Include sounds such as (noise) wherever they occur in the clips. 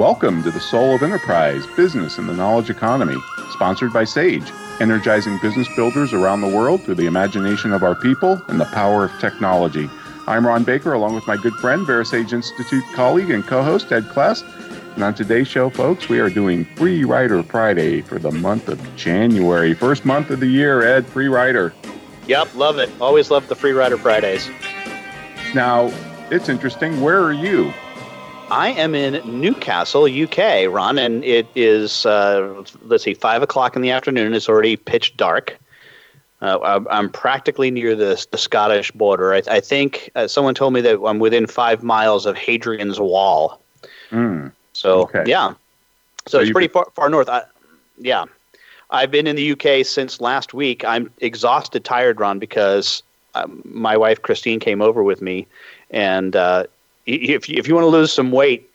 Welcome to the Soul of Enterprise Business and the Knowledge Economy, sponsored by SAGE, energizing business builders around the world through the imagination of our people and the power of technology. I'm Ron Baker, along with my good friend, VeraSage Institute colleague and co host, Ed Kless. And on today's show, folks, we are doing Free Rider Friday for the month of January. First month of the year, Ed, Free Rider. Yep, love it. Always love the Free Rider Fridays. Now, it's interesting. Where are you? I am in Newcastle, UK, Ron, and it is uh, let's see, five o'clock in the afternoon. It's already pitch dark. Uh, I'm practically near the, the Scottish border. I, I think uh, someone told me that I'm within five miles of Hadrian's Wall. Mm, so okay. yeah, so, so it's pretty far, far north. I, yeah, I've been in the UK since last week. I'm exhausted, tired, Ron, because um, my wife Christine came over with me, and uh, if you, if you want to lose some weight,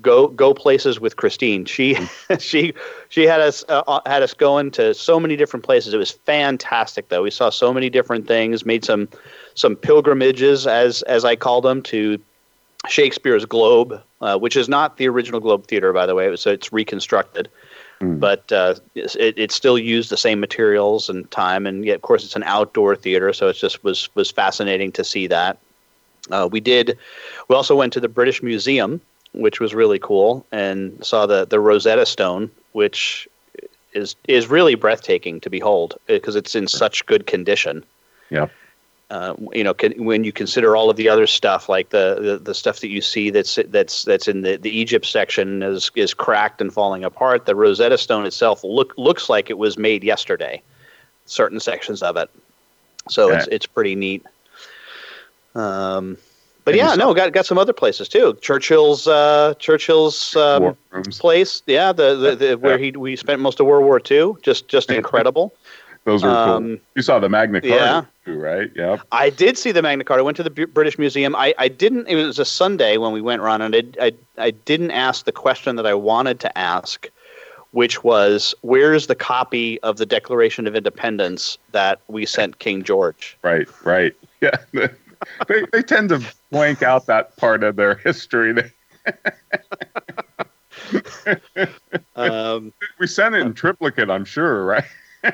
go go places with Christine. She (laughs) she she had us uh, uh, had us going to so many different places. It was fantastic, though. We saw so many different things. Made some some pilgrimages, as as I call them, to Shakespeare's Globe, uh, which is not the original Globe Theater, by the way. So it's reconstructed. Mm. But uh, it, it still used the same materials and time, and yet, of course, it's an outdoor theater, so it just was was fascinating to see that. Uh, we did. We also went to the British Museum, which was really cool, and saw the the Rosetta Stone, which is is really breathtaking to behold because it's in such good condition. Yeah. Uh, you know, can, when you consider all of the other stuff, like the, the, the stuff that you see that's that's that's in the, the Egypt section is is cracked and falling apart. The Rosetta Stone itself look looks like it was made yesterday. Certain sections of it, so yeah. it's it's pretty neat. Um, but yeah, no, got got some other places too. Churchill's uh, Churchill's um, place, yeah, the, the, the where he we spent most of World War II. Just just incredible. (laughs) Those were um, cool. You saw the Magna Carta, yeah. too, right? Yeah. I did see the Magna Carta. I went to the B- British Museum. I, I didn't. It was a Sunday when we went, Ron, and I, I I didn't ask the question that I wanted to ask, which was, "Where's the copy of the Declaration of Independence that we sent King George?" Right. Right. (laughs) Yeah (laughs) they, they tend to blank out that part of their history. (laughs) um, we sent it in triplicate, I'm sure, right? (laughs)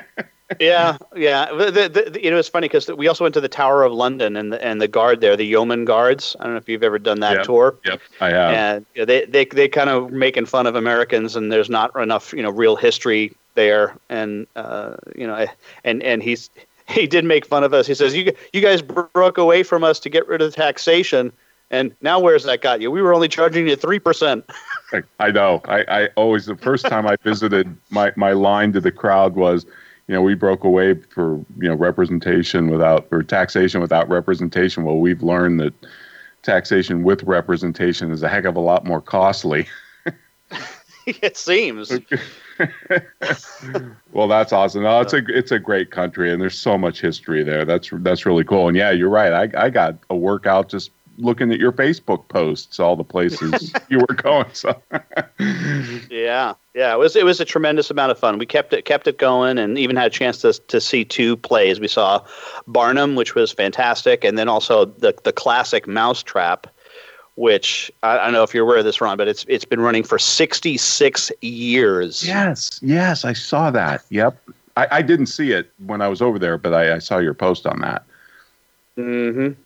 yeah, yeah. The, the, the, you know, it's funny because we also went to the Tower of London and the, and the guard there, the Yeoman Guards. I don't know if you've ever done that yep, tour. Yep, I have. And they they they kind of making fun of Americans, and there's not enough you know real history there, and uh, you know, and and he's (laughs) he did make fun of us. He says, "You you guys broke away from us to get rid of taxation, and now where's that got you? We were only charging you three percent." (laughs) I know. I, I always the first time I visited, my my line to the crowd was, you know, we broke away for you know representation without or taxation without representation. Well, we've learned that taxation with representation is a heck of a lot more costly. (laughs) (laughs) it seems. (laughs) well, that's awesome. No, it's a it's a great country, and there's so much history there. That's that's really cool. And yeah, you're right. I I got a workout just looking at your Facebook posts, all the places (laughs) you were going. So yeah, yeah, it was it was a tremendous amount of fun. We kept it kept it going, and even had a chance to to see two plays. We saw Barnum, which was fantastic, and then also the the classic Mousetrap which I, I, don't know if you're aware of this, Ron, but it's it's been running for 66 years. Yes, yes, I saw that. Yep, I, I didn't see it when I was over there, but I, I saw your post on that. Mm-hmm.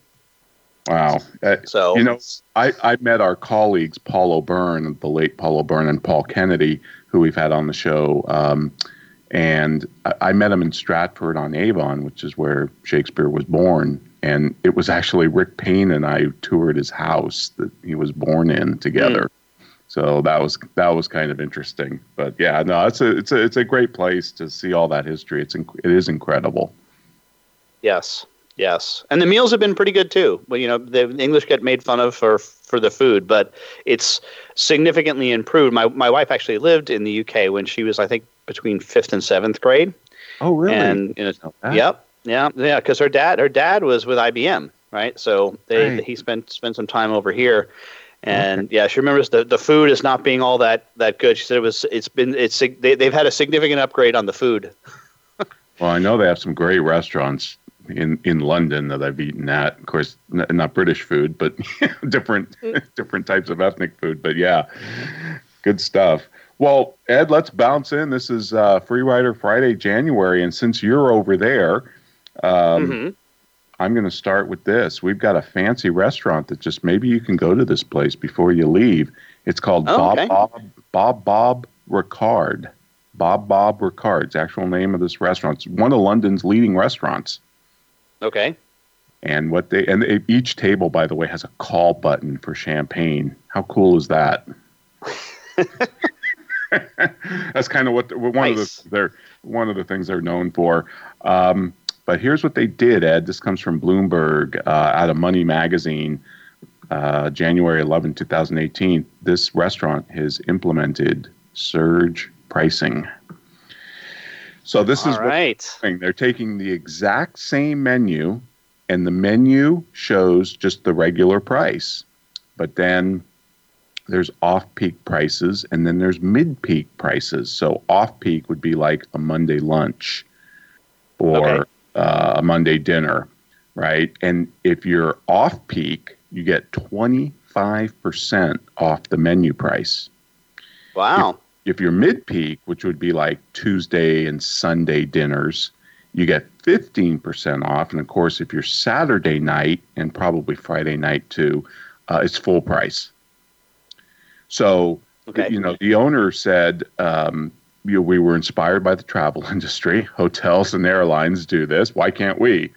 Wow. Uh, so you know, I I met our colleagues Paul O'Byrne, the late Paul O'Byrne, and Paul Kennedy, who we've had on the show. Um, and I, I met him in Stratford on Avon, which is where Shakespeare was born and it was actually Rick Payne and I toured his house that he was born in together. Mm. So that was that was kind of interesting. But yeah, no, it's a it's a it's a great place to see all that history. It's inc- it is incredible. Yes, Yes, and the meals have been pretty good too. Well, you know, the English get made fun of for for the food, but it's significantly improved. My my wife actually lived in the UK when she was, I think, between fifth and seventh grade. Oh, really? And you know, yep, yeah, yeah, because her dad her dad was with IBM, right? So they right. he spent spent some time over here. And okay. yeah, she remembers the, the food is not being all that, that good. She said it was it's been it's they, they've had a significant upgrade on the food. (laughs) well, I know they have some great restaurants in in London that I've eaten at. Of course, n- not British food, but (laughs) different mm. (laughs) different types of ethnic food. But yeah, good stuff. Well, Ed, let's bounce in. This is uh, Free Rider Friday, January, and since you're over there, um, mm-hmm. I'm going to start with this. We've got a fancy restaurant that just maybe you can go to this place before you leave. It's called oh, Bob, okay. Bob Bob Bob Ricard. Bob Bob Ricard's actual name of this restaurant. It's one of London's leading restaurants. Okay. And what they and they, each table, by the way, has a call button for champagne. How cool is that? (laughs) (laughs) That's kind of what one nice. of the they're one of the things they're known for. Um, but here's what they did, Ed. This comes from Bloomberg uh, out of Money Magazine, uh, January 11, 2018. This restaurant has implemented surge pricing. So this All is right. what they're taking the exact same menu, and the menu shows just the regular price, but then there's off-peak prices, and then there's mid-peak prices. So off-peak would be like a Monday lunch, or okay. Uh, a Monday dinner, right? And if you're off-peak, you get 25% off the menu price. Wow if you're mid peak, which would be like Tuesday and Sunday dinners, you get 15% off. And of course, if you're Saturday night and probably Friday night too, uh, it's full price. So, okay. you know, the owner said, um, you know, we were inspired by the travel (laughs) industry. Hotels and airlines do this. Why can't we?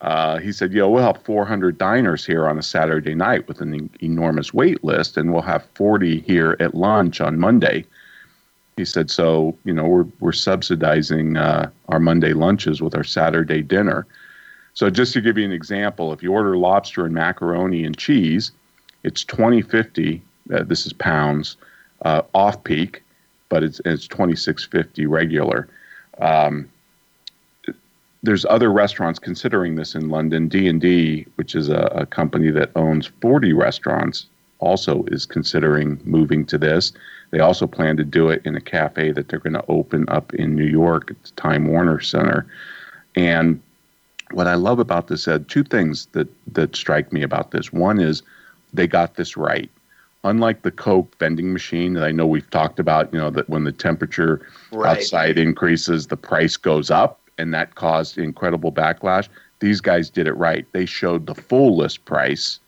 Uh, he said, "Yo, we'll have 400 diners here on a Saturday night with an enormous wait list, and we'll have 40 here at lunch on Monday." he said, "So you know, we're we're subsidizing uh, our Monday lunches with our Saturday dinner." So just to give you an example, if you order lobster and macaroni and cheese, it's twenty fifty. Uh, this is pounds uh, off peak, but it's it's twenty six fifty regular. Um, there's other restaurants considering this in London. D and D, which is a, a company that owns forty restaurants, also is considering moving to this. They also plan to do it in a cafe that they're going to open up in New York at the Time Warner Center. And what I love about this, Ed, two things that, that strike me about this. One is they got this right. Unlike the Coke vending machine that I know we've talked about, you know, that when the temperature right. outside increases, the price goes up, and that caused incredible backlash. These guys did it right. They showed the full list price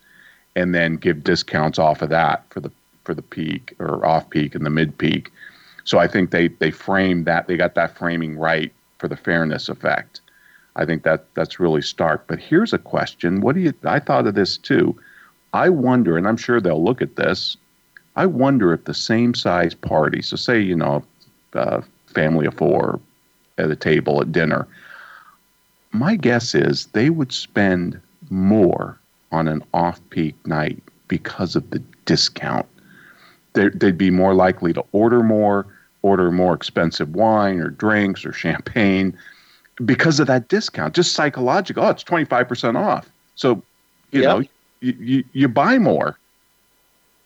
and then give discounts off of that for the for the peak or off peak and the mid peak. So I think they they framed that they got that framing right for the fairness effect. I think that that's really stark. But here's a question: What do you? I thought of this too. I wonder, and I'm sure they'll look at this. I wonder if the same size party, so say you know, a family of four at a table at dinner. My guess is they would spend more on an off-peak night because of the discount they'd be more likely to order more, order more expensive wine or drinks or champagne because of that discount. Just psychological. Oh, it's 25% off. So, you yep. know, you, you, buy more.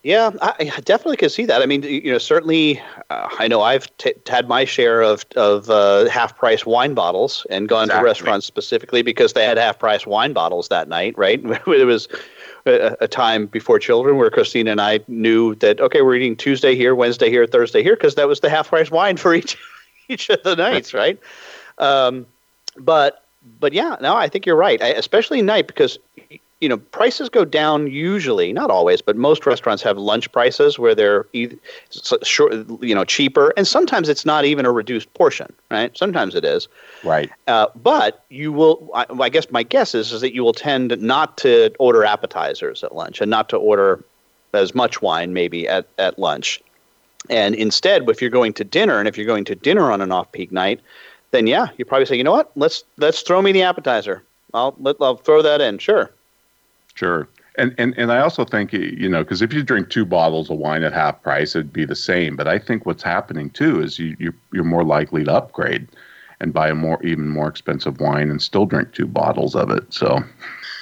Yeah, I definitely can see that. I mean, you know, certainly, uh, I know I've t- had my share of of uh, half price wine bottles and gone exactly. to restaurants specifically because they had half price wine bottles that night. Right? (laughs) it was a, a, time before children where Christine and I knew that okay, we're eating Tuesday here, Wednesday here, Thursday here because that was the half price wine for (laughs) each each of the nights, right? Um, but but yeah, no, I think you're right, I, especially night because you know prices go down usually not always but most restaurants have lunch prices where they're either short you know cheaper and sometimes it's not even a reduced portion right? Sometimes it is. Right. Uh, but you will I, I, guess my guess is is that you will tend not to order appetizers at lunch and not to order as much wine maybe at, at lunch. And instead if you're going to dinner and if you're going to dinner on an off-peak night then yeah you probably say you know what? Let's let's throw me the appetizer. I'll let, I'll throw that in. Sure. Sure. And, and and I also think you know because if you drink two bottles of wine at half price, it'd be the same. But I think what's happening too is you, you you're more likely to upgrade and buy a more even more expensive wine and still drink two bottles of it. So,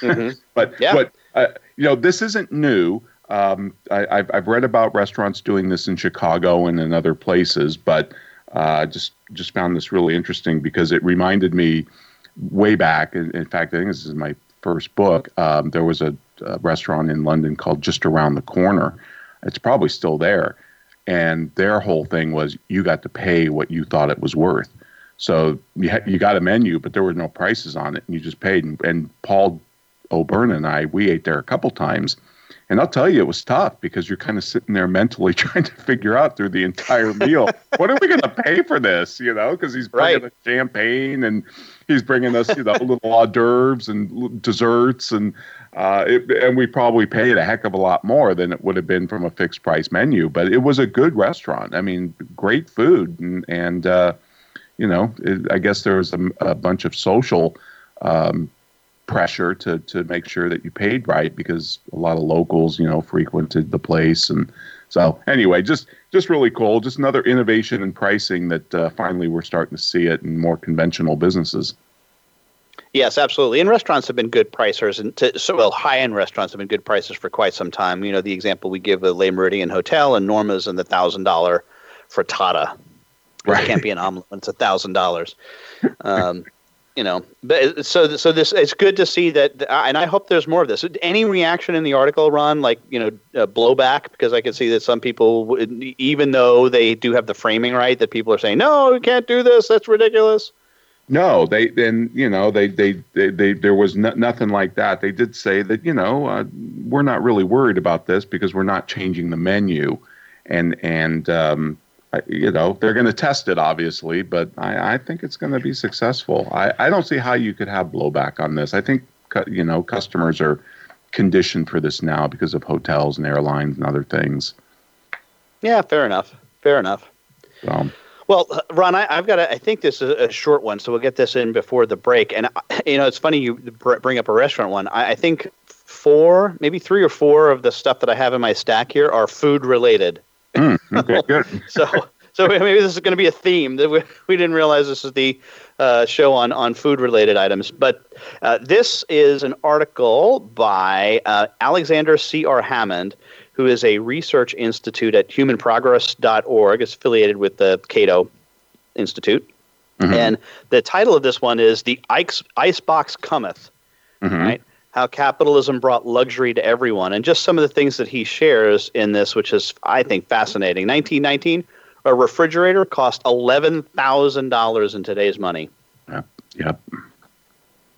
mm-hmm. (laughs) but yeah. but uh, you know this isn't new. Um, I, have I've read about restaurants doing this in Chicago and in other places, but uh, just just found this really interesting because it reminded me way back. In, in fact, I think this is my first book. Um, there was a, a, restaurant in London called Just Around the Corner. It's probably still there, and their whole thing was you got to pay what you thought it was worth. So you ha- you got a menu, but there were no prices on it, and you just paid. And, and Paul O'Byrne and I, we ate there a couple times and I'll tell you, it was tough because you're kind of sitting there mentally (laughs) trying to figure out through the entire meal, what are we going to pay for this? You know, because he's bringing right. us champagne and he's bringing us, you know, little hors d'oeuvres and desserts, and uh, it, and we probably paid a heck of a lot more than it would have been from a fixed price menu. But it was a good restaurant. I mean, great food, and and uh, you know, it, I guess there was a, a bunch of social. Um, pressure to to make sure that you paid right because a lot of locals, you know, frequented the place, and so anyway, just just really cool. Just another innovation in pricing that uh, finally we're starting to see it in more conventional businesses. Yes, absolutely. And restaurants have been good pricers, and to, so well, high-end restaurants have been good prices for quite some time. You know, the example we give of Le Meridien Hotel and Norma's and the thousand dollar frittata. Right. It can't be an omelet; it's a thousand dollars. (laughs) You know but so so this it's good to see that and i hope there's more of this. Any reaction in the article ron like you know uh, blowback? Because i can see that some people even though they do have the framing right that people are saying no you can't do this. That's ridiculous. No they then you know they they, they, they there was no, nothing like that. They did say that you know uh, we're not really worried about this because we're not changing the menu. And and um, you know they're going to test it obviously but i, I think it's going to be successful. I, I don't see how you could have blowback on this. I think you know customers are conditioned for this now because of hotels and airlines and other things. Yeah fair enough. Fair enough. So. well ron I, have got a, i think this is a short one so we'll get this in before the break. And (clears throat) you know it's funny you bring up a restaurant one. I, I think four maybe three or four of the stuff that i have in my stack here are food related Mm, (laughs) okay, good. so, so (laughs) maybe this is going to be a theme that we, we didn't realize this is the uh, show on on food related items. But uh, this is an article by uh, Alexander C. R. Hammond, who is a research institute at HumanProgress.org. It's affiliated with the Cato Institute. Mm-hmm. And the title of this one is "The Ice Icebox Cometh." Mm-hmm. Right how capitalism brought luxury to everyone, and just some of the things that he shares in this, which is, I think, fascinating. 1919, a refrigerator cost $11,000 in today's money. Yeah. Yep.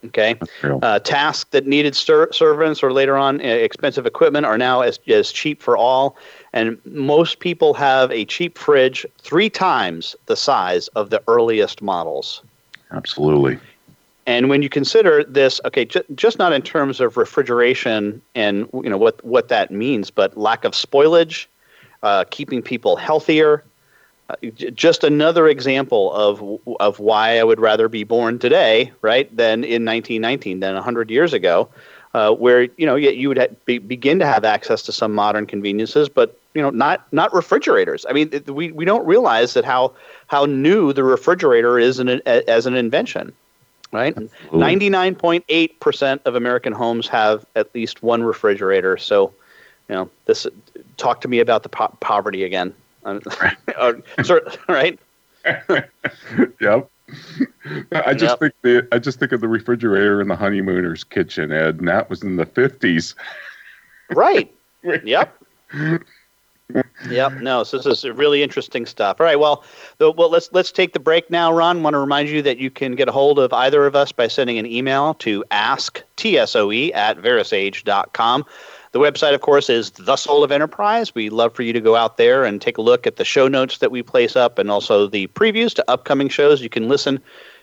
Okay. Uh, tasks that needed ser- servants or later on uh, expensive equipment are now as, as cheap for all. And most people have a cheap fridge three times the size of the earliest models. Absolutely. And when you consider this, okay, ju- just not in terms of refrigeration and you know what what that means, but lack of spoilage, uh, keeping people healthier. Uh, j- just another example of of why I would rather be born today, right, than in 1919, than 100 years ago, uh, where you know you, you would ha- be, begin to have access to some modern conveniences, but you know not not refrigerators. I mean, we we don't realize that how how new the refrigerator is an, as an invention right? Ninety nine point eight percent of American homes have at least one refrigerator. So, you know, this talk to me about the po- poverty again. right? (laughs) uh, right? (laughs) yep. I just yep. think the I just think of the refrigerator in the honeymooner's kitchen, Ed, and that was in the fifties. right. (laughs) yep yep. No. So this is really interesting stuff. All right. Well, the, well, let's let's take the break now. Ron, want to remind you that you can get a hold of either of us by sending an email to ask tsoe at verasage.com. The website, of course, is The Soul of Enterprise. We'd love for you to go out there and take a look at the show notes that we place up and also the previews to upcoming shows. You can listen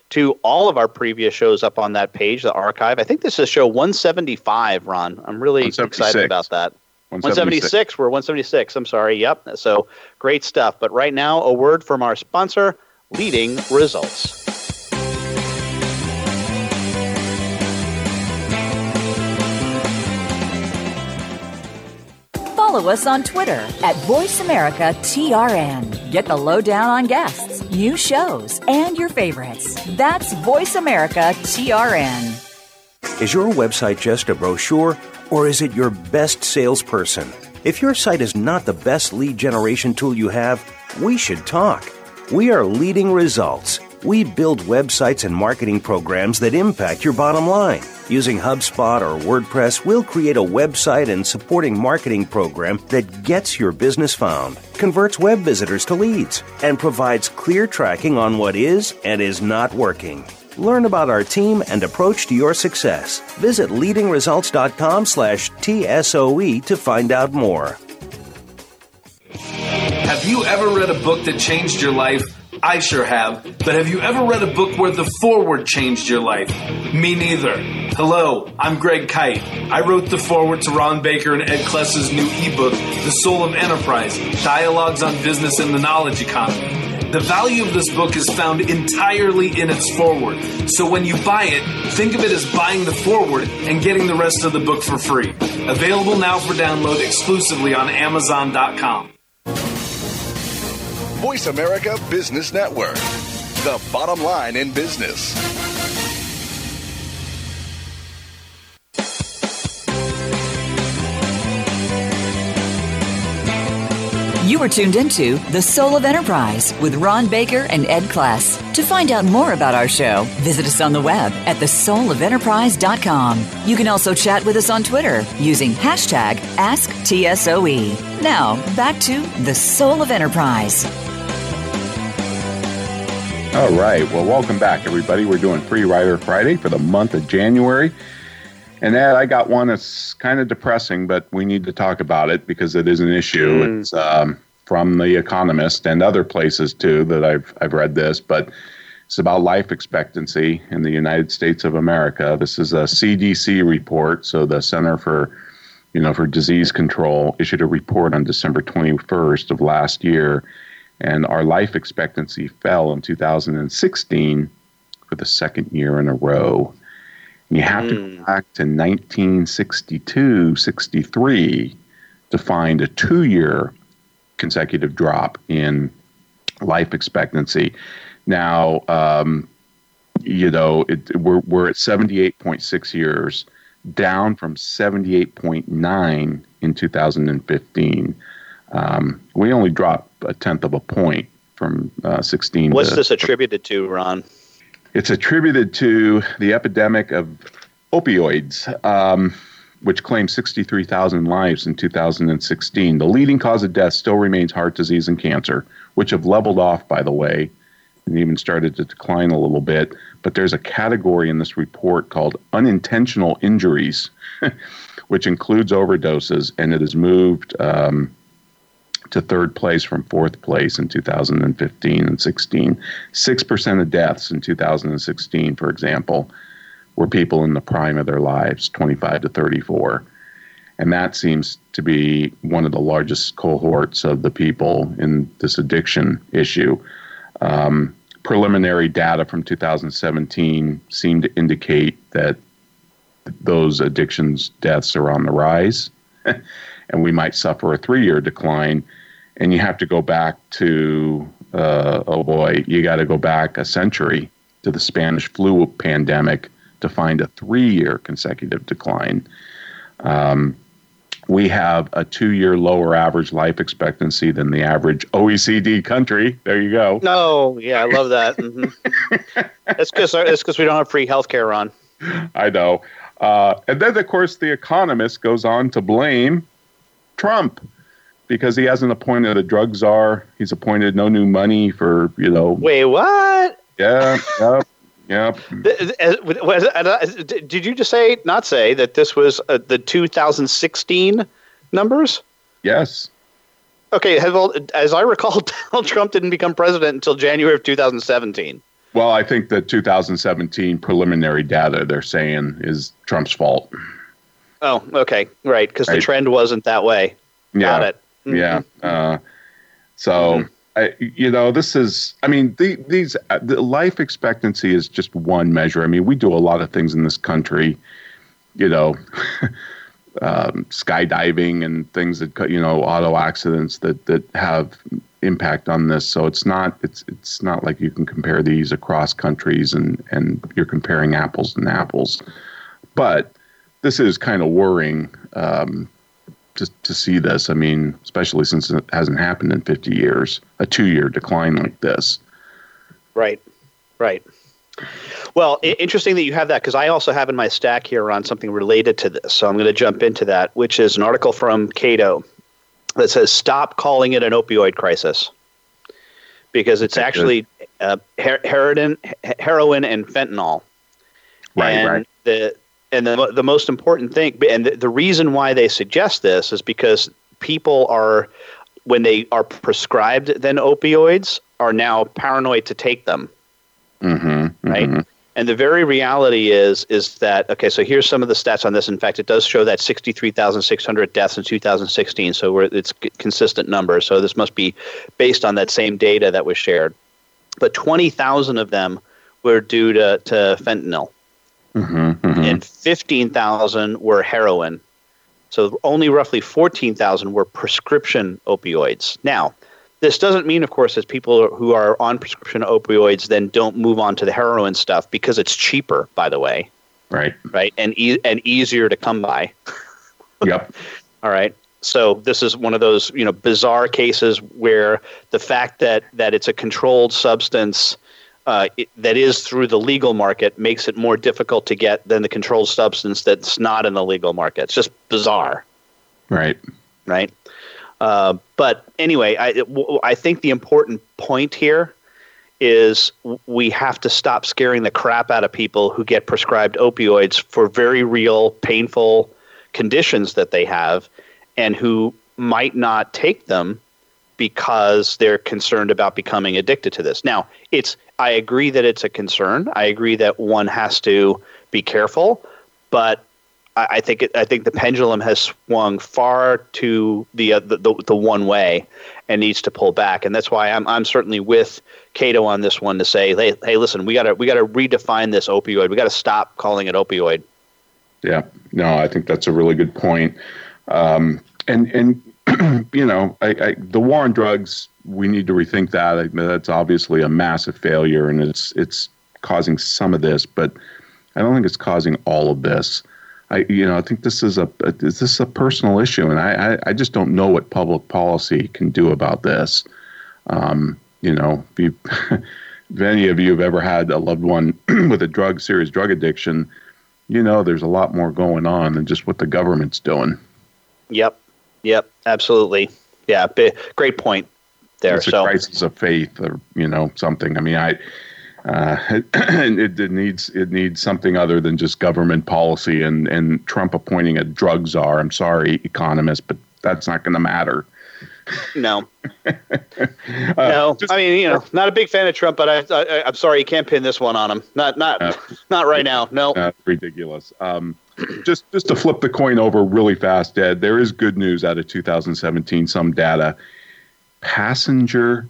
to all of our previous shows up on that page, the archive. I think this is show 175, Ron. I'm really excited about that. 176. We're 176. I'm sorry. Yep. So great stuff. But right now, a word from our sponsor, Leading Results. Follow us on Twitter at VoiceAmericaTRN. Get the lowdown on guests, new shows, and your favorites. That's VoiceAmericaTRN. Is your website just a brochure, or is it your best salesperson? If your site is not the best lead generation tool you have, we should talk. We are leading results. We build websites and marketing programs that impact your bottom line. Using HubSpot or WordPress, we'll create a website and supporting marketing program that gets your business found, converts web visitors to leads, and provides clear tracking on what is and is not working. Learn about our team and approach to your success. Visit leadingresults.com slash TSOE to find out more. Have you ever read a book that changed your life? I sure have. But have you ever read a book where the forward changed your life? Me neither. Hello, I'm Greg Kyte. I wrote the forward to Ron Baker and Ed Kless's new ebook, The Soul of Enterprise Dialogues on Business and the Knowledge Economy. The value of this book is found entirely in its forward. So when you buy it, think of it as buying the forward and getting the rest of the book for free. Available now for download exclusively on Amazon.com. Voice America Business Network, the bottom line in business. You are tuned into The Soul of Enterprise with Ron Baker and Ed Kless. To find out more about our show, visit us on the web at thesoulofenterprise.com. You can also chat with us on Twitter using hashtag AskTSOE. Now, back to The Soul of Enterprise. All right. Well, welcome back, everybody. We're doing Free Rider Friday for the month of January. And Ed, I got one that's kind of depressing, but we need to talk about it because it is an issue. Mm. It's um, from The Economist and other places too that I've I've read this, but it's about life expectancy in the United States of America. This is a CDC report, so the Center for you know for Disease Control issued a report on December 21st of last year and our life expectancy fell in 2016 for the second year in a row. You have mm. to go hmm. back to 1962, 63 to find a two year consecutive drop in life expectancy. Now, um, you know, it, we're, we're at 78.6 years, down from 78.9 in 2015. Um, we only dropped a tenth of a point from uh, 16. What's to, this attributed to, Ron? It's attributed to the epidemic of opioids, um, which claimed 63,000 lives in 2016. The leading cause of death still remains heart disease and cancer, which have leveled off, by the way, and even started to decline a little bit. But there's a category in this report called unintentional injuries, (laughs) which includes overdoses, and it has moved. Um, to third place from fourth place in 2015 and 16. 6% of deaths in 2016, for example, were people in the prime of their lives, 25 to 34. And that seems to be one of the largest cohorts of the people in this addiction issue. Um, preliminary data from 2017 seem to indicate that those addictions deaths are on the rise. (laughs) and we might suffer a three year decline. And you have to go back to, uh, oh boy, you got to go back a century to the Spanish flu pandemic to find a three year consecutive decline. Um, we have a two year lower average life expectancy than the average OECD country. There you go. No, yeah, I love that. Mm-hmm. (laughs) it's because it's because we don't have free healthcare, Ron. I know. Uh, and then, of course, the economist goes on to blame Trump because he hasn't appointed a drug czar. He's appointed no new money for you know. Wait, what? Yeah, yep, (laughs) yep. Did you just say not say that this was uh, the 2016 numbers? Yes. Okay, as I recall, (laughs) Donald Trump didn't become president until January of 2017. Well, I think the 2017 preliminary data they're saying is Trump's fault. Oh, okay, right, because right. the trend wasn't that way. Yeah. Got it. Mm-hmm. Yeah. Uh, so. Mm-hmm. I, you know, this is, I mean, the, these, uh, the life expectancy is just one measure. I mean, we do a lot of things in this country, you know, (laughs) um, skydiving and things that you know auto accidents that that have impact on this. So it's not it's it's not like you can compare these across countries and and you're comparing apples and apples. But this is kind of worrying um, to to see this. I mean, especially since it hasn't happened in 50 years, a two year decline like this. Right, right. Well, I- interesting that you have that because I also have in my stack here on something related to this. So I'm going to jump into that, which is an article from Cato that says stop calling it an opioid crisis because it's actually uh, her- heroin, heroin and fentanyl. Right, and right. The and the the most important thing, and the, the reason why they suggest this is because people are when they are prescribed then opioids are now paranoid to take them. Mm-hmm, right? mm-hmm. And the very reality is is that okay. So here's some of the stats on this. In fact, it does show that 63,600 deaths in 2016. So we're, it's consistent numbers. So this must be based on that same data that was shared. But 20,000 of them were due to, to fentanyl, Mm-hmm, mm-hmm. and 15,000 were heroin. So only roughly 14,000 were prescription opioids. Now, this doesn't mean, of course, that people who are on prescription opioids then don't move on to the heroin stuff because it's cheaper, by the way, Right. right, and e- and easier to come by. (laughs) Yep. All right. So this is one of those you know bizarre cases where the fact that that it's a controlled substance uh, it, that is through the legal market makes it more difficult to get than the controlled substance that's not in the legal market. It's just bizarre Right. right? Uh, but anyway, I, w- I think the important point here is we have to stop scaring the crap out of people who get prescribed opioids for very real, painful conditions that they have and who might not take them because they're concerned about becoming addicted to this. Now, it's I agree that it's a concern. I agree that one has to be careful, but I, I think it, I think the pendulum has swung far to the, uh, the the the one way and needs to pull back, and that's why I'm I'm certainly with Cato on this one to say, hey, hey, listen, we got to we got to redefine this opioid. We got to stop calling it opioid. Yeah, no, I think that's a really good point. Um, and and (clears throat) you know, I, I, the war on drugs, we need to rethink that. I, that's obviously a massive failure, and it's it's causing some of this, but I don't think it's causing all of this. I you know I think this is a, a this is a personal issue, and I, I, I just don't know what public policy can do about this. Um, you know, if, you, (laughs) if any of you have ever had a loved one (clears throat) with a drug serious drug addiction, you know there's a lot more going on than just what the government's doing. Yep, yep, absolutely. Yeah, b- great point there. It's a so crisis of faith, or you know something. I mean, I. Uh, (clears throat) it, it needs it needs something other than just government policy and, and Trump appointing a drug czar. I'm sorry, economist, but that's not going to matter. no, (laughs) Uh, no. just- I mean, you know, not a big fan of Trump, but I, I I'm sorry you can't pin this one on him. Not not Uh, (laughs) not right now. No. ridiculous. Um, just just to flip the coin over really fast, Ed. There is good news out of 2017. Some data: passenger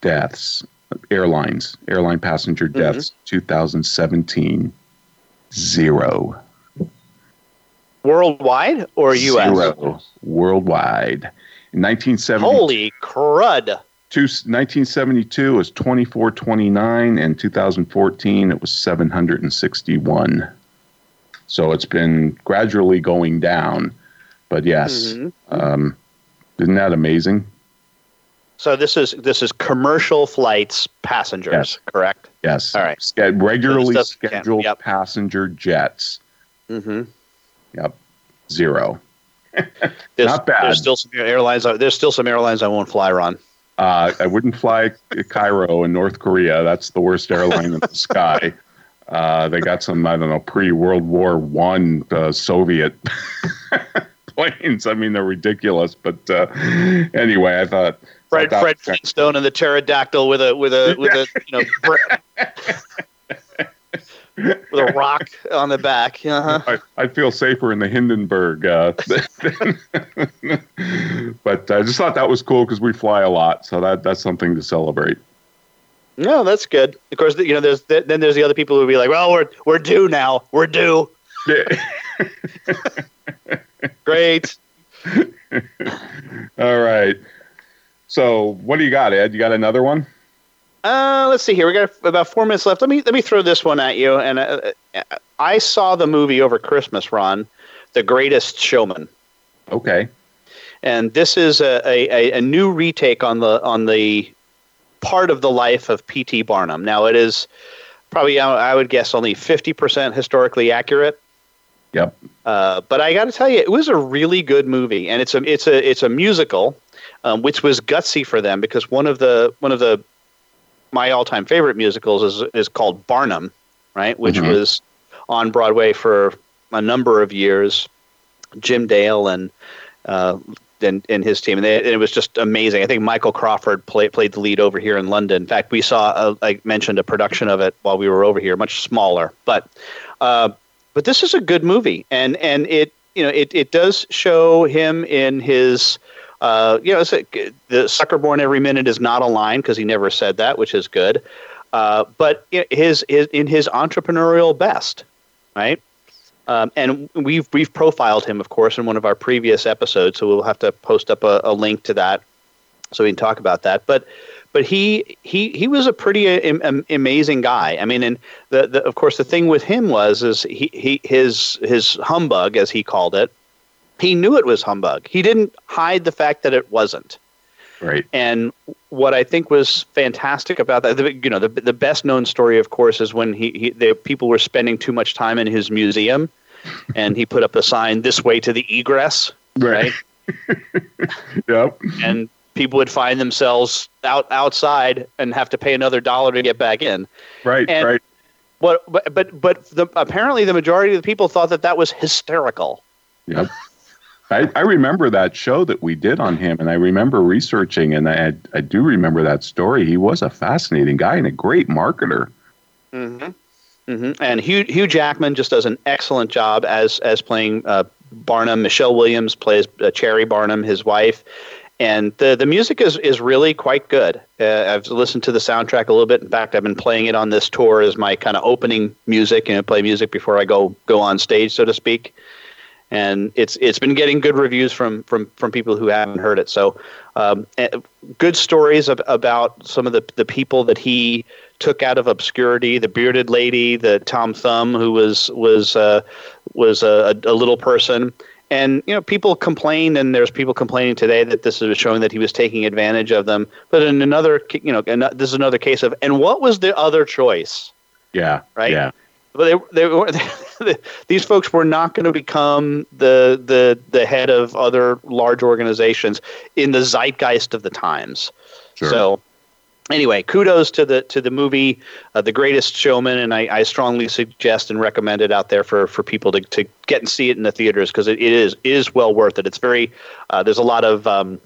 deaths, airlines, airline passenger mm-hmm. deaths, 2017, zero. Worldwide or U.S. Zero worldwide. In 1970, Holy crud! two, 1972 was 2429, and 2014 it was 761. So it's been gradually going down, but yes, Mhm. um, isn't that amazing? So this is this is commercial flights passengers, Yes. correct? Yes. All right. Regularly doesn't scheduled Yep. passenger jets. Mm-hmm. Yep, zero. (laughs) There's, Not bad. There's still some airlines. I- There's still some airlines I won't fly, Ron. Uh, I wouldn't fly Koryo in North Korea. That's the worst airline in the sky. (laughs) Uh, they got some, I don't know, pre World War One uh, Soviet (laughs) planes. I mean, they're ridiculous. But uh, anyway, I thought Fred thought Fred Flintstone and the pterodactyl with a with a with a you know (laughs) with a rock on the back. Uh-huh. I, I'd feel safer in the Hindenburg. Uh, (laughs) but I just thought that was cool because we fly a lot, so that that's something to celebrate. No, that's good. Of course, you know, there's then there's the other people who would be like, "Well, we're we're due now. We're due." Yeah. (laughs) Great. (laughs) All right. So, what do you got, Ed? You got another one? Uh, let's see here. We got about four minutes left. Let me let me throw this one at you. And uh, uh I saw the movie over Christmas, Ron, The Greatest Showman. Okay. And this is a, a, a new retake on the on the part of the life of P.T. Barnum. Now, it is probably I would guess only fifty percent historically accurate. Yep. Uh, but I got to tell you, it was a really good movie, and it's a it's a it's a musical, um, which was gutsy for them because one of the one of the my all time favorite musicals is is called Barnum, right? Which mm-hmm. was on Broadway for a number of years. Jim Dale and uh, and, and his team, and, they, and, it was just amazing. I think Michael Crawford play, played the lead over here in London. In fact, we saw, a, I mentioned, a production of it while we were over here, much smaller, but uh, but this is a good movie, and and it you know it it does show him in his. Uh, you know, the sucker born every minute is not a line because he never said that, which is good. Uh, but his, his in his entrepreneurial best, right? Um, and we've we've profiled him, of course, in one of our previous episodes. So we'll have to post up a, a link to that so we can talk about that. But but he he he was a pretty amazing guy. I mean, and the, the of course the thing with him was is he, he his his humbug as he called it. He knew it was humbug. He didn't hide the fact that it wasn't. Right. And what I think was fantastic about that, the, you know, the the best known story, of course, is when he, he the people were spending too much time in his museum, (laughs) and he put up a sign this way to the egress. Right. right? (laughs) yep. And people would find themselves out outside and have to pay another dollar to get back in. Right, and right. What, but but but the, apparently the majority of the people thought that that was hysterical. Yep. I, I remember that show that we did on him, and I remember researching, and I I do remember that story. He was a fascinating guy and a great marketer. Mm-hmm. Mm-hmm. And Hugh Hugh Jackman just does an excellent job as as playing uh, Barnum. Michelle Williams plays uh, Cherry Barnum, his wife, and the the music is is really quite good. Uh, I've listened to the soundtrack a little bit. In fact, I've been playing it on this tour as my kind of opening music, and you know, play music before I go go on stage, so to speak. And it's it's been getting good reviews from from from people who haven't heard it. So, um, eh, good stories of, about some of the the people that he took out of obscurity. The bearded lady, the Tom Thumb, who was was uh, was a, a little person and you know, people complained, and there's people complaining today that this is showing that he was taking advantage of them. But in another, you know, this is another case of, and what was the other choice? Yeah, right. Yeah, they, they were (laughs) these folks were not going to become the the the head of other large organizations in the zeitgeist of the times. Sure. So anyway, kudos to the to the movie, uh, The Greatest Showman, and I, I, strongly suggest and recommend it out there for, for people to, to get and see it in the theaters because it, it is is well worth it. It's very uh, there's a lot of um,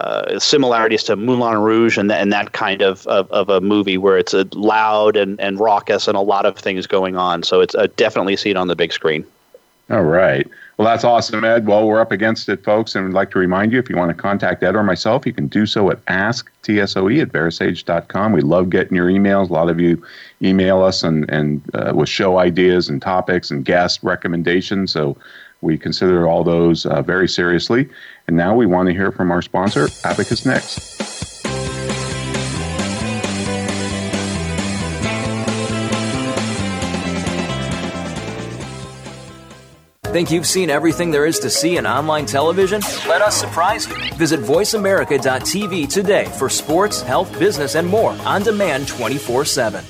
uh, similarities to Moulin Rouge and, and that kind of, of, of a movie where it's a loud and, and raucous and a lot of things going on. So it's uh, definitely see it on the big screen. All right. Well, that's awesome, Ed. Well, we're up against it, folks, and we'd like to remind you if you want to contact Ed or myself, you can do so at asktsoe at verasage.com. We love getting your emails. A lot of you email us and, and uh, with show ideas and topics and guest recommendations. So we consider all those uh, very seriously. And now we want to hear from our sponsor, Abacus Next. Think you've seen everything there is to see in online television? Let us surprise you. Visit VoiceAmerica.tv today for sports, health, business, and more on demand 24 7.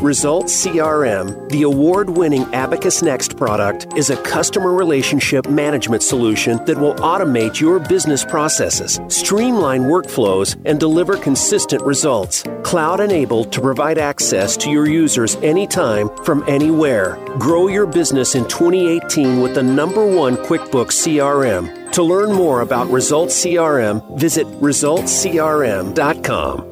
Results CRM, the award winning Abacus Next product, is a customer relationship management solution that will automate your business processes, streamline workflows, and deliver consistent results. Cloud enabled to provide access to your users anytime from anywhere. Grow your business in 2018 with the number one QuickBooks CRM. To learn more about Results CRM, visit resultscrm.com.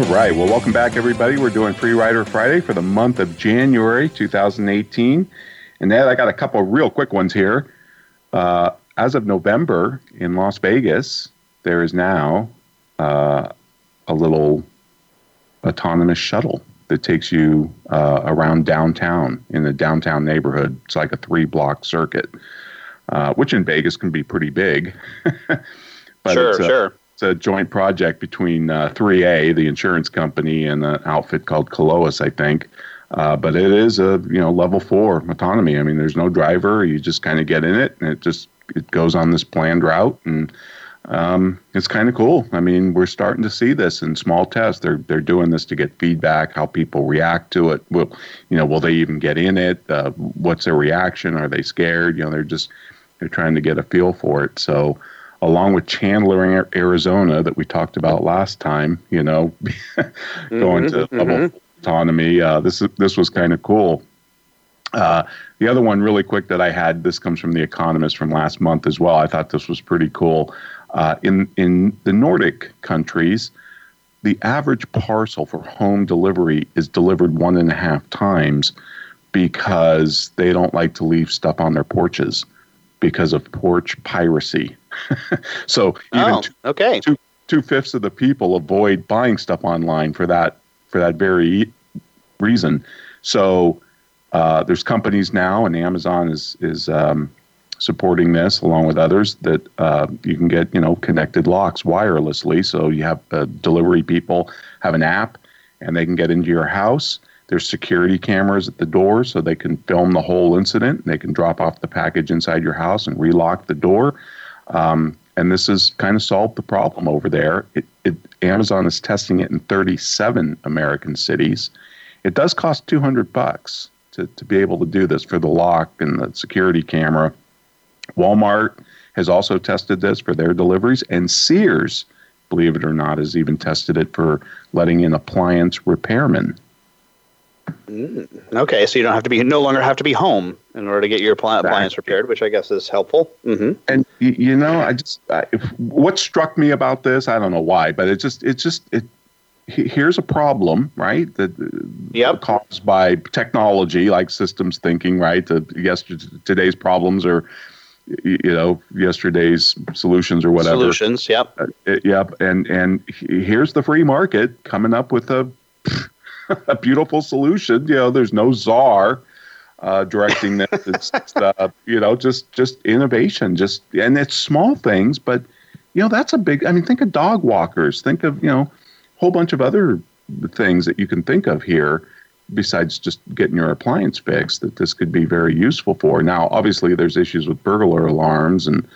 All right. Well, welcome back, everybody. We're doing Free Rider Friday for the month of January 2018. And Ed, I got a couple real quick ones here. Uh, as of November in Las Vegas, there is now uh, a little autonomous shuttle that takes you uh, around downtown in the downtown neighborhood. It's like a three block circuit, uh, which in Vegas can be pretty big. (laughs) but sure, a, sure. It's a joint project between AAA, uh, the insurance company, and an outfit called Keolis, I think. Uh, but it is a you know level four autonomy. I mean, there's no driver. You just kind of get in it, and it just it goes on this planned route, and um, it's kind of cool. I mean, we're starting to see this in small tests. They're they're doing this to get feedback, how people react to it. Will you know? Will they even get in it? Uh, what's their reaction? Are they scared? You know, they're just they're trying to get a feel for it. So, along with Chandler, Arizona, that we talked about last time, you know, (laughs) going mm-hmm, to mm-hmm. level autonomy. Uh, this this was kind of cool. Uh, the other one, really quick, that I had. This comes from the Economist from last month as well. I thought this was pretty cool. Uh, in in the Nordic countries, the average parcel for home delivery is delivered one and a half times because they don't like to leave stuff on their porches because of porch piracy. (laughs) so even oh, two, okay. two, two fifths of the people avoid buying stuff online for that for that very reason. So uh, there's companies now, and Amazon is is um, supporting this along with others that uh, you can get you know connected locks wirelessly. So you have uh, delivery people have an app, and they can get into your house. There's security cameras at the door, so they can film the whole incident. They can drop off the package inside your house and relock the door. Um, and this has kind of solved the problem over there. It, it, Amazon is testing it in 37 American cities. It does cost 200 bucks to, to be able to do this for the lock and the security camera. Walmart has also tested this for their deliveries, and Sears, believe it or not, has even tested it for letting in appliance repairmen. Mm, okay, so you don't have to be no longer have to be home in order to get your appliance repaired, which I guess is helpful. Mm-hmm. And you know, I just I, what struck me about this, I don't know why, but it just it just it here's a problem, right? That yep. caused by technology, like systems thinking, right? The yesterday, today's problems are, you know, yesterday's solutions or whatever. Solutions, yep, uh, yep. And and here's the free market coming up with a (laughs) a beautiful solution. You know, there's no czar. Uh, directing this, (laughs) it's, uh, you know, just just innovation, just and it's small things, but you know that's a big. I mean, think of dog walkers. Think of you know a whole bunch of other things that you can think of here besides just getting your appliance fixed that this could be very useful for. Now, obviously, there's issues with burglar alarms and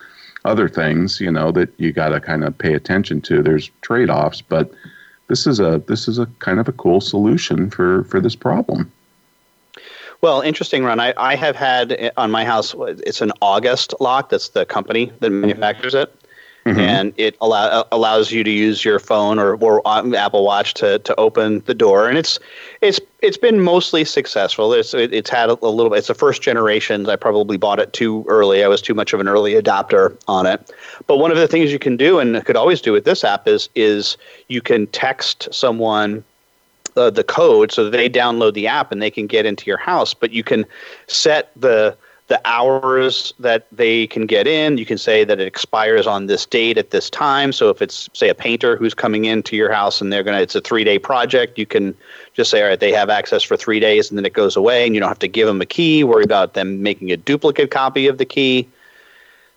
other things, you know, that you got to kind of pay attention to. There's trade-offs, but this is a this is a kind of a cool solution for for this problem. Well, interesting, Ron. I, I have had eh, on my house. It's an August lock. That's the company that mm-hmm. manufactures it Mm-hmm. and it allow, allows you to use your phone or, or um, Apple Watch to, to open the door, and it's it's it's been mostly successful. It's it, it's had a, little. It's the first generation. I probably bought it too early. I was too much of an early adopter on it. But one of the things you can do, and could always do with this app, is is you can text someone uh, the code so they download the app and they can get into your house. But you can set the the hours that they can get in. You can say that it expires on this date at this time. So if it's say a painter who's coming into your house and they're gonna it's a three day project, you can just say, all right, they have access for three days and then it goes away and you don't have to give them a key, worry about them making a duplicate copy of the key.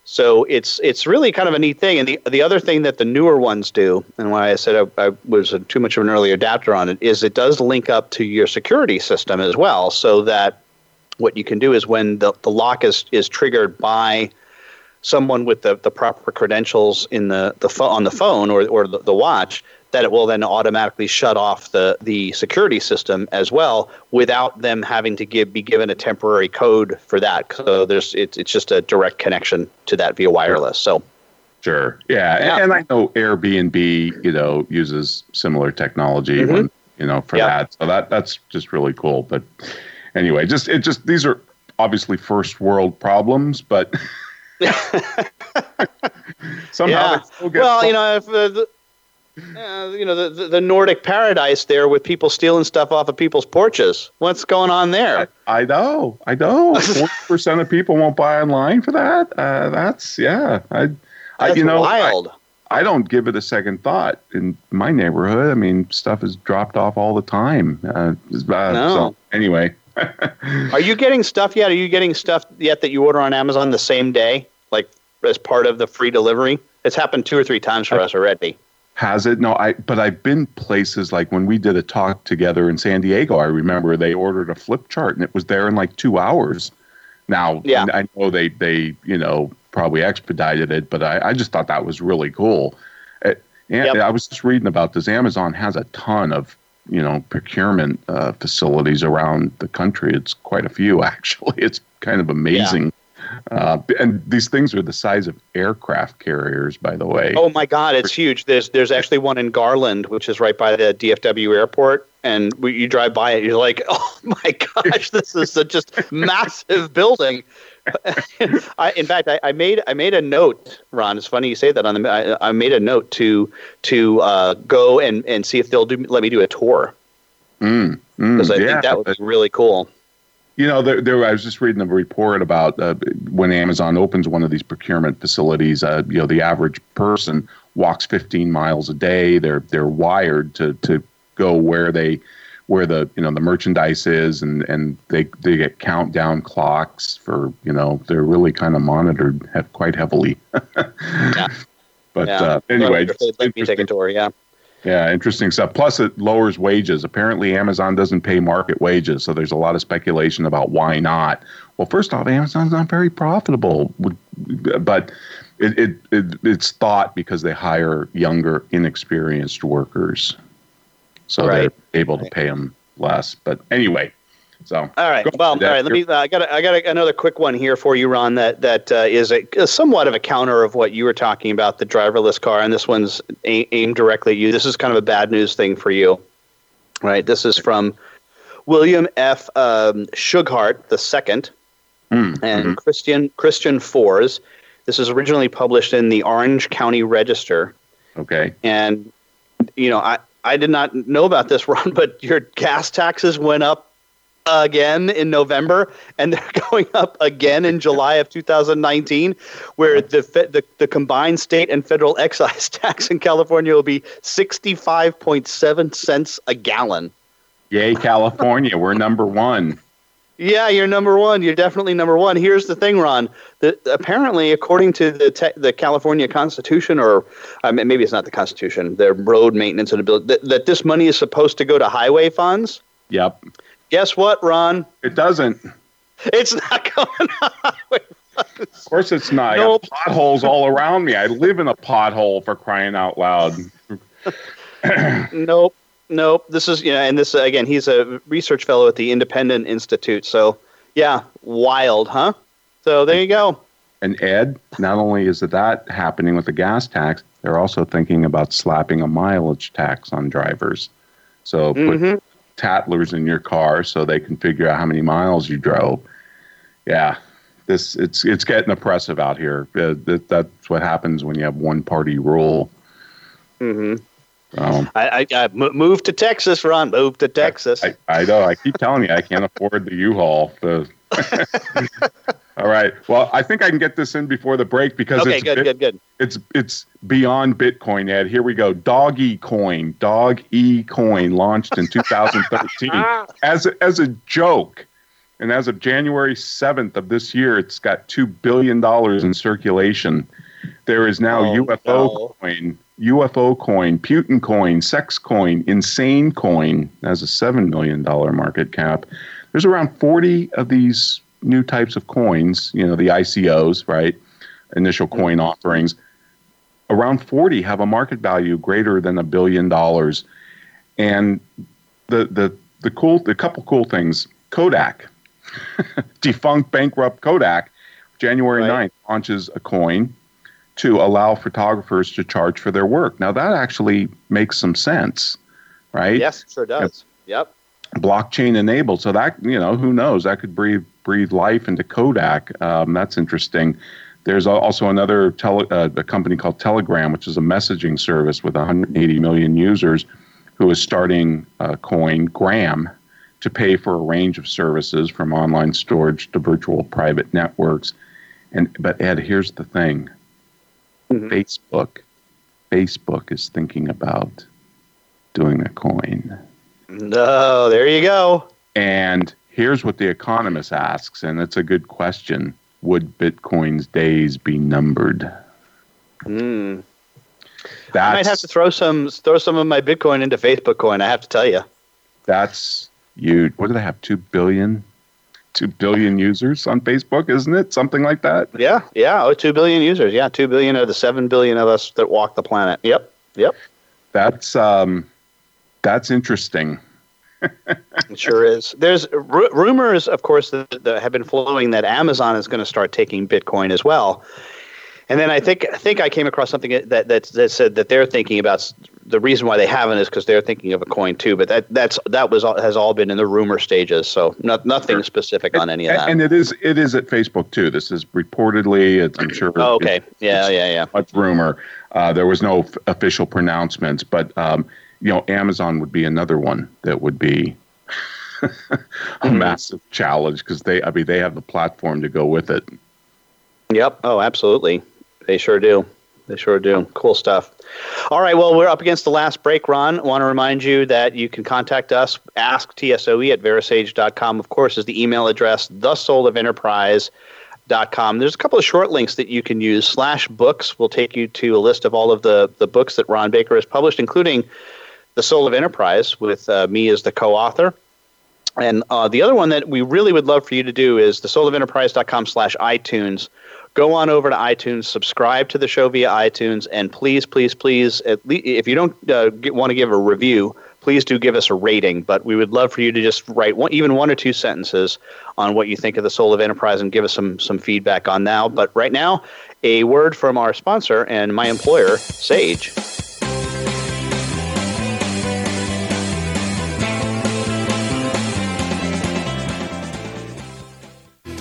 So it's it's really kind of a neat thing. And the the other thing that the newer ones do, and why I said I, I was a, too much of an early adapter on it, is it does link up to your security system as well, so that what you can do is when the, the lock is, is triggered by someone with the, the proper credentials in the, the phone on the phone or, or the, the watch, that it will then automatically shut off the, the security system as well without them having to give be given a temporary code for that. So there's it's it's just a direct connection to that via wireless. So Sure. Yeah. yeah. And, I know Airbnb, you know, uses similar technology mm-hmm. when, you know, for that. So that that's just really cool. But anyway, just it just these are obviously first world problems, but (laughs) somehow yeah. well, you know, if, uh, the, uh, you know the, the Nordic paradise there with people stealing stuff off of people's porches. What's going on there? I, I know, I know. (laughs) Forty percent of people won't buy online for that. Uh, that's yeah. I, I you know, wild. I, I don't give it a second thought. In my neighborhood, I mean, stuff is dropped off all the time. Uh, no. So anyway, Are you getting stuff yet? Are you getting stuff yet that you order on Amazon the same day, like as part of the free delivery? It's happened two or three times for us already. Has it? No, I. But I've been places like when we did a talk together in San Diego. I remember they ordered a flip chart and it was there in like two hours. Now, yeah. I know they they you know probably expedited it, but I, I just thought that was really cool. It, and yep. I was just reading about this. Amazon has a ton of you know procurement uh, facilities around the country. It's quite a few (laughs) actually. It's kind of amazing. Yeah. Uh, and these things are the size of aircraft carriers, by the way. Oh my God, it's huge. There's there's actually one in Garland, which is right by the DFW airport, and you drive by it, you're like, (laughs) oh my gosh, this is such a just massive building. I, in fact, I, I, made I made a note, Ron. It's funny you say that. On the I, I made a note to to uh, go and, and see if they'll do let me do a tour because mm, mm, I yeah. think that would be really cool. You know, there, there, I was just reading a report about uh, when Amazon opens one of these procurement facilities. Uh, you know, the average person walks 15 miles a day. They're they're wired to to go where they where the you know the merchandise is and and they they get countdown clocks for you know they're really kind of monitored quite heavily. (laughs) Yeah. but yeah. Uh, anyway let me take a tour yeah. Yeah interesting stuff. Plus it lowers wages. Apparently amazon doesn't pay market wages so there's a lot of speculation about why not. Well first off amazon's not very profitable. But it, it, it it's thought because they hire younger inexperienced workers so right. they're able to pay them less. But anyway, so all right. Well, all right. Let me. Uh, I got. A, I got a, another quick one here for you, Ron. That that uh, is a, a, somewhat of a counter of what you were talking about, the driverless car, and this one's a, aimed directly at you. This is kind of a bad news thing for you, right? This is from William F. Um, the second, mm, and mm-hmm. Christian Christian Fors. This is originally published in the Orange County Register. Okay. And you know, I I did not know about this, (laughs) Ron, but your gas taxes went up again in November, and they're (laughs) going up again in July of 2019, where the, the, the combined state and federal (laughs) excise tax in California will be 65.7 cents a gallon. Yay, California! We're number one. Yeah, you're number one. You're definitely number one. Here's the thing, Ron. The, apparently, according to the te- the California Constitution, or maybe it's not the Constitution, the road maintenance and ability, that, that this money is supposed to go to highway funds. Yep. Guess what, Ron? It doesn't. It's not going to highway funds. Of course, it's not. Nope. Potholes all around me. I live in a pothole for crying out loud. (laughs) (clears throat) nope. Nope. This is yeah, and this again. He's a research fellow at the Independent Institute. So yeah, wild, huh? So there you go. And Ed, not only is that happening with the gas tax, they're also thinking about slapping a mileage tax on drivers. So mm-hmm. put tattlers in your car so they can figure out how many miles you drove. Yeah, this it's it's getting oppressive out here. Uh, that, that's what happens when you have one party rule. Mm-hmm. Um, I, I, I moved to Texas, Ron. Moved to Texas. I, I, know. I keep telling you, I can't afford the U-Haul. (laughs) All right. Well, I think I can get this in before the break because okay, it's good, bit, good, good. It's it's beyond Bitcoin, Ed. Here we go. Dog E Coin, Dog E Coin, launched in 2013 (laughs) as a, as a joke, and as of January 7th of this year, it's got two billion dollars in circulation. There is now oh, UFO no. coin, UFO coin, Putin coin, sex coin, insane coin, has a seven million dollar market cap. There's around 40 of these new types of coins, you know, the ICOs, right? Initial mm-hmm. coin offerings. Around 40 have a market value greater than a billion dollars. And the the the cool the couple cool things, Kodak. (laughs) defunct bankrupt Kodak, January right. 9th launches a coin to allow photographers to charge for their work. Now that actually makes some sense, right? Yes, it sure does. Yep. Blockchain enabled. So that, you know, who knows? That could breathe breathe life into Kodak. Um, that's interesting. There's also another tele, uh, a company called Telegram, which is a messaging service with 180 million users, who is starting a coin Gram to pay for a range of services from online storage to virtual private networks. And but Ed, here's the thing: mm-hmm. Facebook, Facebook is thinking about doing a coin. No, there you go. And Here's what The Economist asks, and it's a good question Would Bitcoin's days be numbered? Mm. I might have to throw some throw some of my Bitcoin into Facebook coin. I have to tell you. That's you. What do they have? Two billion, two billion users on Facebook, isn't it? Something like that. Yeah, yeah. Oh, two billion users. Yeah, two billion of the seven billion of us that walk the planet. Yep, yep. That's um, that's interesting (laughs) it sure is. There's r- rumors, of course, that, that, have been flowing that Amazon is going to start taking Bitcoin as well. And then I think I think I came across something that that, that said that they're thinking about the reason why they haven't is because they're thinking of a coin too. But that that's that was has all been in the rumor stages. So not, nothing specific on any of that. And it is it is at Facebook too. This is reportedly. It's, I'm sure. Oh, okay. Yeah, yeah, yeah. Much rumor. Uh, there was no f- official pronouncements, but. Um, you know, Amazon would be another one that would be (laughs) a mm-hmm. massive challenge because they, I mean, they have the platform to go with it. Yep. Oh, absolutely. They sure do. They sure do. Cool stuff. All right. Well, we're up against the last break, Ron. I want to remind you that you can contact us, ask TSOE at verasage.com. Of course, is the email address, the soul of. Dot com. There's a couple of short links that you can use. Slash books will take you to a list of all of the, the books that Ron Baker has published, including the Soul of Enterprise with uh, me as the co-author. And uh, the other one that we really would love for you to do is the soulofenterprise.com slash iTunes. Go on over to iTunes, subscribe to the show via iTunes, and please, please, please, at least, if you don't uh, want to give a review, please do give us a rating. But we would love for you to just write one, even one or two sentences on what you think of the Soul of Enterprise and give us some some feedback on now. But right now, a word from our sponsor and my employer, Sage.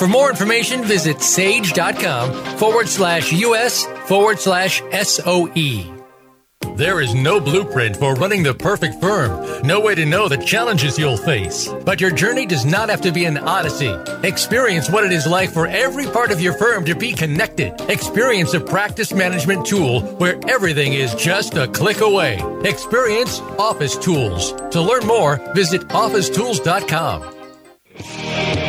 For more information, visit sage.com forward slash US forward slash SOE. There is no blueprint for running the perfect firm, no way to know the challenges you'll face. But your journey does not have to be an odyssey. Experience what it is like for every part of your firm to be connected. Experience a practice management tool where everything is just a click away. Experience Office Tools. To learn more, visit officetools.com.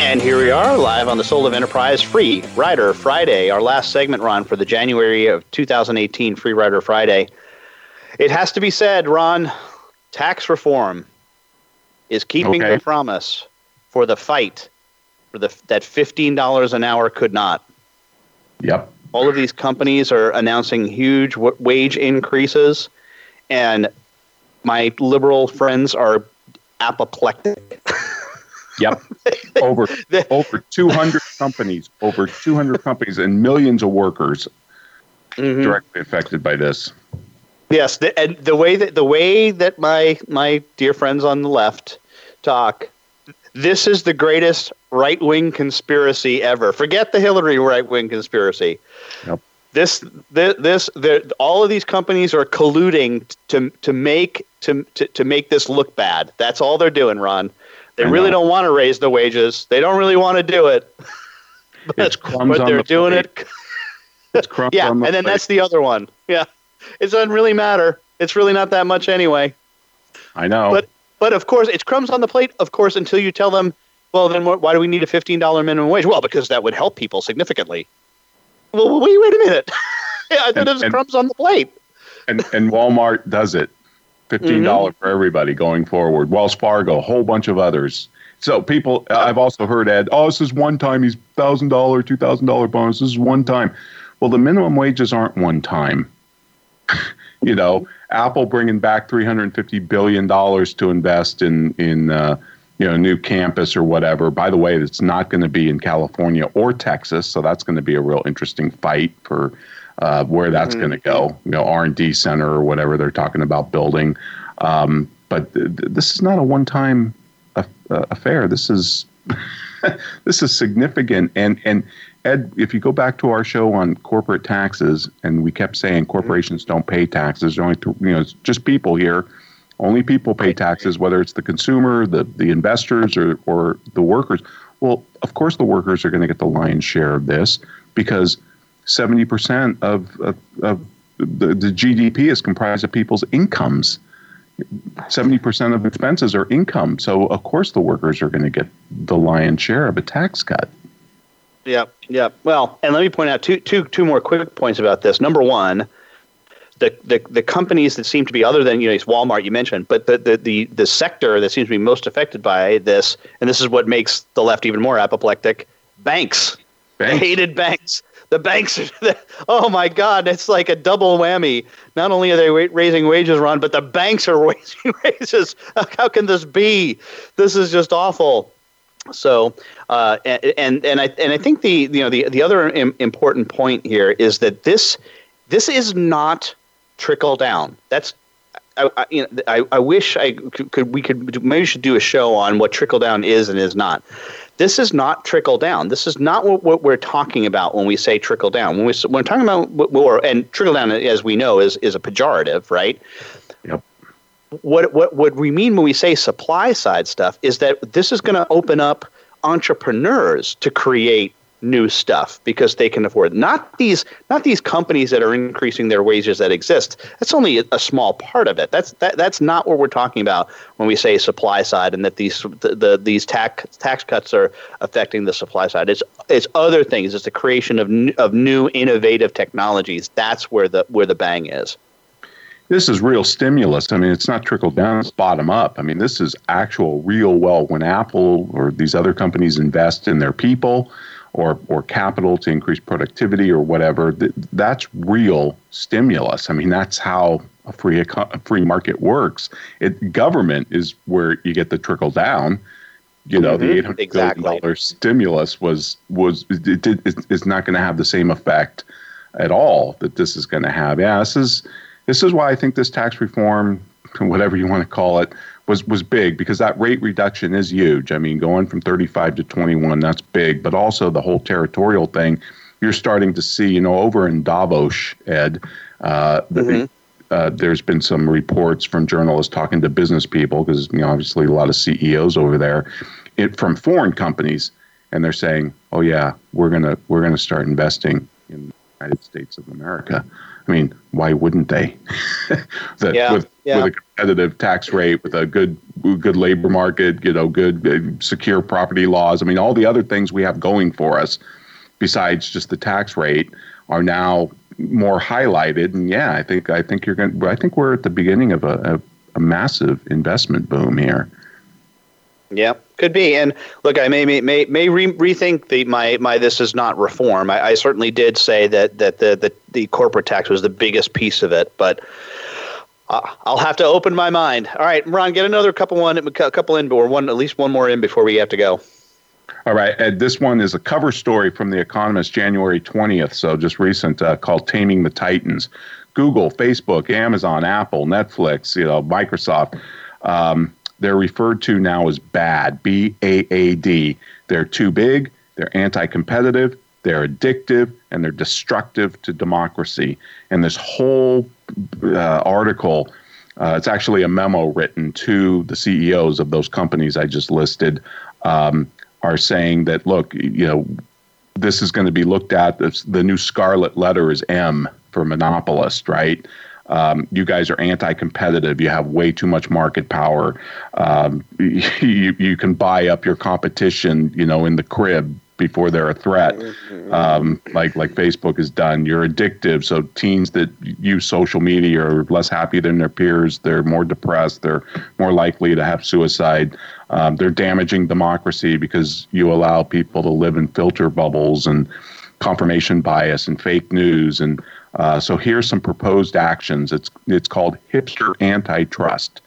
And here we are, live on the Soul of Enterprise Free Rider Friday, our last segment, Ron, for the January of 2018 Free Rider Friday. It has to be said, Ron, tax reform is keeping okay. the promise for the fight for the that fifteen dollars an hour could not. Yep. All of these companies are announcing huge w- wage increases, and my liberal friends are apoplectic. (laughs) Yep. (laughs) over over 200 companies, over 200 companies, and millions of workers mm-hmm. directly affected by this. Yes, the, and the way that the way that my my dear friends on the left talk, this is the greatest right wing conspiracy ever. Forget the Hillary right wing conspiracy. Yep. This, this, this, the, all of these companies are colluding to to make to, to to make this look bad. That's all they're doing, Ron. They really don't want to raise the wages. They don't really want to do it. (laughs) but, but they're the doing plate. it. (laughs) yeah, and then plate. that's the other one. Yeah, it doesn't really matter. It's really not that much anyway. I know. But but of course, it's crumbs on the plate. Of course, until you tell them, well, then why do we need a fifteen dollar minimum wage? Well, because that would help people significantly. Well, wait, wait a minute. I thought it was crumbs on the plate. and and Walmart does it. Fifteen dollars mm-hmm. for everybody going forward. Wells Fargo, a whole bunch of others. So people, I've also heard Ed, oh, this is one time. He's thousand dollar, two thousand dollar bonus. This is one time. Well, the minimum wages aren't one time. (laughs) you know, Apple bringing back 350 billion dollars to invest in in uh, you know new campus or whatever. By the way, it's not going to be in California or Texas, so that's going to be a real interesting fight for uh, where that's mm-hmm. going to go. You know, R and D center or whatever they're talking about building. Um, but th- this is not a one-time uh, affair. This is (laughs) this is significant, and and Ed, if you go back to our show on corporate taxes, and we kept saying corporations don't pay taxes, only th- you know it's just people here. Only people pay taxes, whether it's the consumer, the the investors, or or the workers. Well, of course, the workers are going to get the lion's share of this because seventy percent of, of, of the, the GDP is comprised of people's incomes. 70% of expenses are income. So, of course, the workers are going to get the lion's share of a tax cut. Yeah, yeah. Well, and let me point out two, two, two more quick points about this. Number one, the, the, the companies that seem to be other than you know Walmart you mentioned, but the, the, the, the sector that seems to be most affected by this, and this is what makes the left even more apoplectic: banks. Banks. hated banks. The banks are. The, oh my God! It's like a double whammy. Not only are they raising wages, Ron, but the banks are (laughs) raising wages. How can this be? This is just awful. So, uh, and and I and I think the you know the the other Im- important point here is that this this is not trickle down. That's I, I, you know, I, I wish I could, could, we could maybe should do a show on what trickle down is and is not. This is not trickle down. This is not what, what we're talking about when we say trickle down. When we when we're talking about we're, and trickle down, as we know, is is a pejorative, right? Yep what what what we mean when we say supply side stuff is that this is going to open up entrepreneurs to create new stuff because they can afford not these not these companies that are increasing their wages that exist. That's only a small part of it. That's that, that's not what we're talking about when we say supply side and that these the, the these tax tax cuts are affecting the supply side. It's it's other things. It's the creation of of new innovative technologies. That's where the where the bang is. This is real stimulus. I mean, it's not trickle down, it's bottom up. I mean, this is actual real well when Apple or these other companies invest in their people or, or capital to increase productivity or whatever, th- that's real stimulus. I mean, that's how a free, a free market works. It, government is where you get the trickle down. You know, mm-hmm. the eight hundred exactly. billion dollar stimulus was was it, it, it's not going to have the same effect at all that this is going to have. Yeah, this is this is why I think this tax reform, whatever you want to call it, was was big because that rate reduction is huge. I mean, going from 35 to 21, that's big, but also the whole territorial thing. You're starting to see, you know, over in Davos, Ed, uh, mm-hmm. uh, there's been some reports from journalists talking to business people because you know obviously a lot of CEOs over there, it, from foreign companies, and they're saying, "Oh yeah, we're gonna we're gonna start investing in the United States of America." I mean, why wouldn't they? (laughs) that yeah, with, yeah. with a competitive tax rate, with a good good labor market, you know, good uh, secure property laws. I mean, all the other things we have going for us, besides just the tax rate, are now more highlighted. And yeah, I think I think you're going. I think we're at the beginning of a, a, a massive investment boom here. Yeah, could be. And look, I may may may, re- rethink the my my this is not reform. I, I, certainly did say that that the, the the corporate tax was the biggest piece of it, but uh, I'll have to open my mind. All right, Ron, get another couple one a couple in, or one at least one more in before we have to go. All right, Ed, this one is a cover story from The Economist, January 20th, so just recent, uh, called "Taming the Titans." Google, Facebook, Amazon, Apple, Netflix, you know, Microsoft. Um, they're referred to now as BAD, B A A D. They're too big, they're anti competitive, they're addictive, and they're destructive to democracy. And this whole uh, article, uh, it's actually a memo written to the CEOs of those companies I just listed, um, are saying that, look, you know, this is going to be looked at. The new scarlet letter is M for monopolist, right? Um, you guys are anti-competitive. You have way too much market power. Um, (laughs) you you can buy up your competition, you know, in the crib before they're a threat, um, like like Facebook has done. You're addictive. So teens that use social media are less happy than their peers. They're more depressed. They're more likely to have suicide. Um, they're damaging democracy because you allow people to live in filter bubbles and confirmation bias and fake news and uh, so here's some proposed actions. It's it's called hipster antitrust.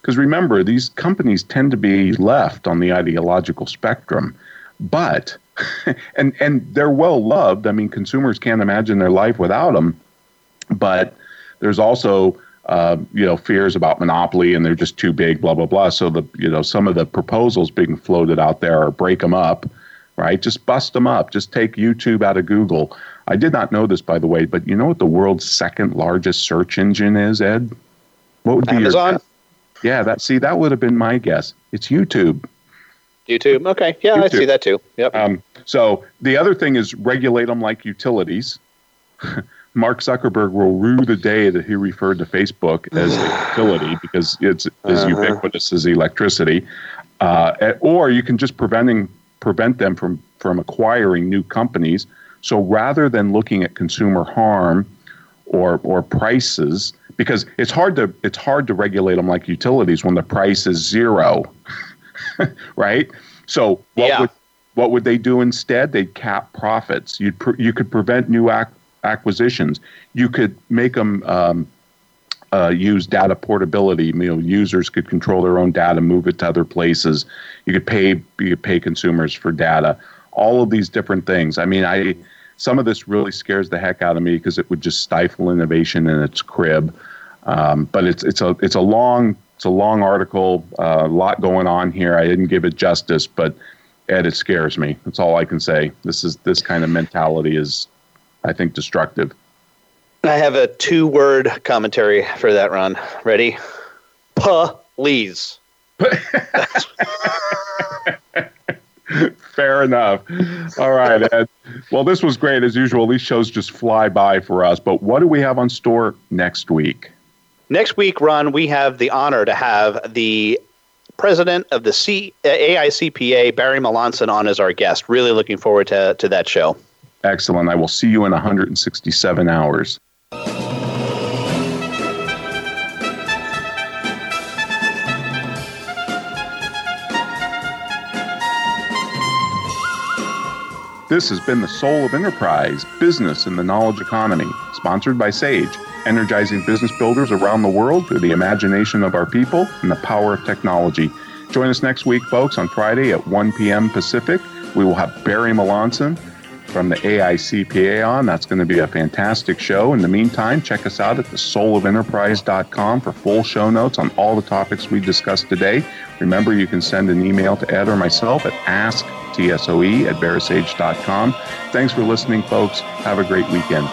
Because remember, these companies tend to be left on the ideological spectrum, but (laughs) and and they're well loved. I mean, consumers can't imagine their life without them. But there's also uh, you know fears about monopoly, and they're just too big. Blah blah blah. So the you know some of the proposals being floated out there are break them up, right? Just bust them up. Just take YouTube out of Google. I did not know this, by the way, but you know what the world's second largest search engine is, Ed? What would be Amazon? your guess? Yeah, that see that would have been my guess. It's YouTube. YouTube. Okay. Yeah, YouTube. I see that too. Yep. Um, so the other thing is regulate them like utilities. (laughs) Mark Zuckerberg will rue the day that he referred to Facebook as a (sighs) utility because it's as uh-huh. ubiquitous as electricity. Uh, or you can just preventing prevent them from from acquiring new companies so rather than looking at consumer harm or or prices, because it's hard to it's hard to regulate them like utilities when the price is zero, (laughs) right? So what yeah. would what would they do instead? They'd cap profits. You you could prevent new ac- acquisitions. You could make them um, uh, use data portability. You know, users could control their own data, move it to other places. You could pay you could pay consumers for data. All of these different things. I mean, I some of this really scares the heck out of me because it would just stifle innovation in its crib. Um, but it's it's a it's a long it's a long article, a uh, lot going on here. I didn't give it justice, but Ed, it scares me. That's all I can say. This is this kind of mentality is, I think, destructive. I have a two-word commentary for that, Ron. Ready? Please. (laughs) (laughs) Fair enough. All right, (laughs) Ed. Well, this was great as usual. These shows just fly by for us. But what do we have on store next week? Next week, Ron, we have the honor to have the president of the C- AICPA, Barry Melancon, on as our guest. Really looking forward to, to that show. Excellent. I will see you in 167 hours. This has been the Soul of Enterprise Business in the Knowledge Economy, sponsored by Sage, energizing business builders around the world through the imagination of our people and the power of technology. Join us next week, folks, on Friday at 1 p.m. Pacific. We will have Barry Melancon from the AICPA on. That's going to be a fantastic show. In the meantime, check us out at thesoulofenterprise.com for full show notes on all the topics we discussed today. Remember, you can send an email to Ed or myself at asktsoe at verasage.com. Thanks for listening, folks. Have a great weekend.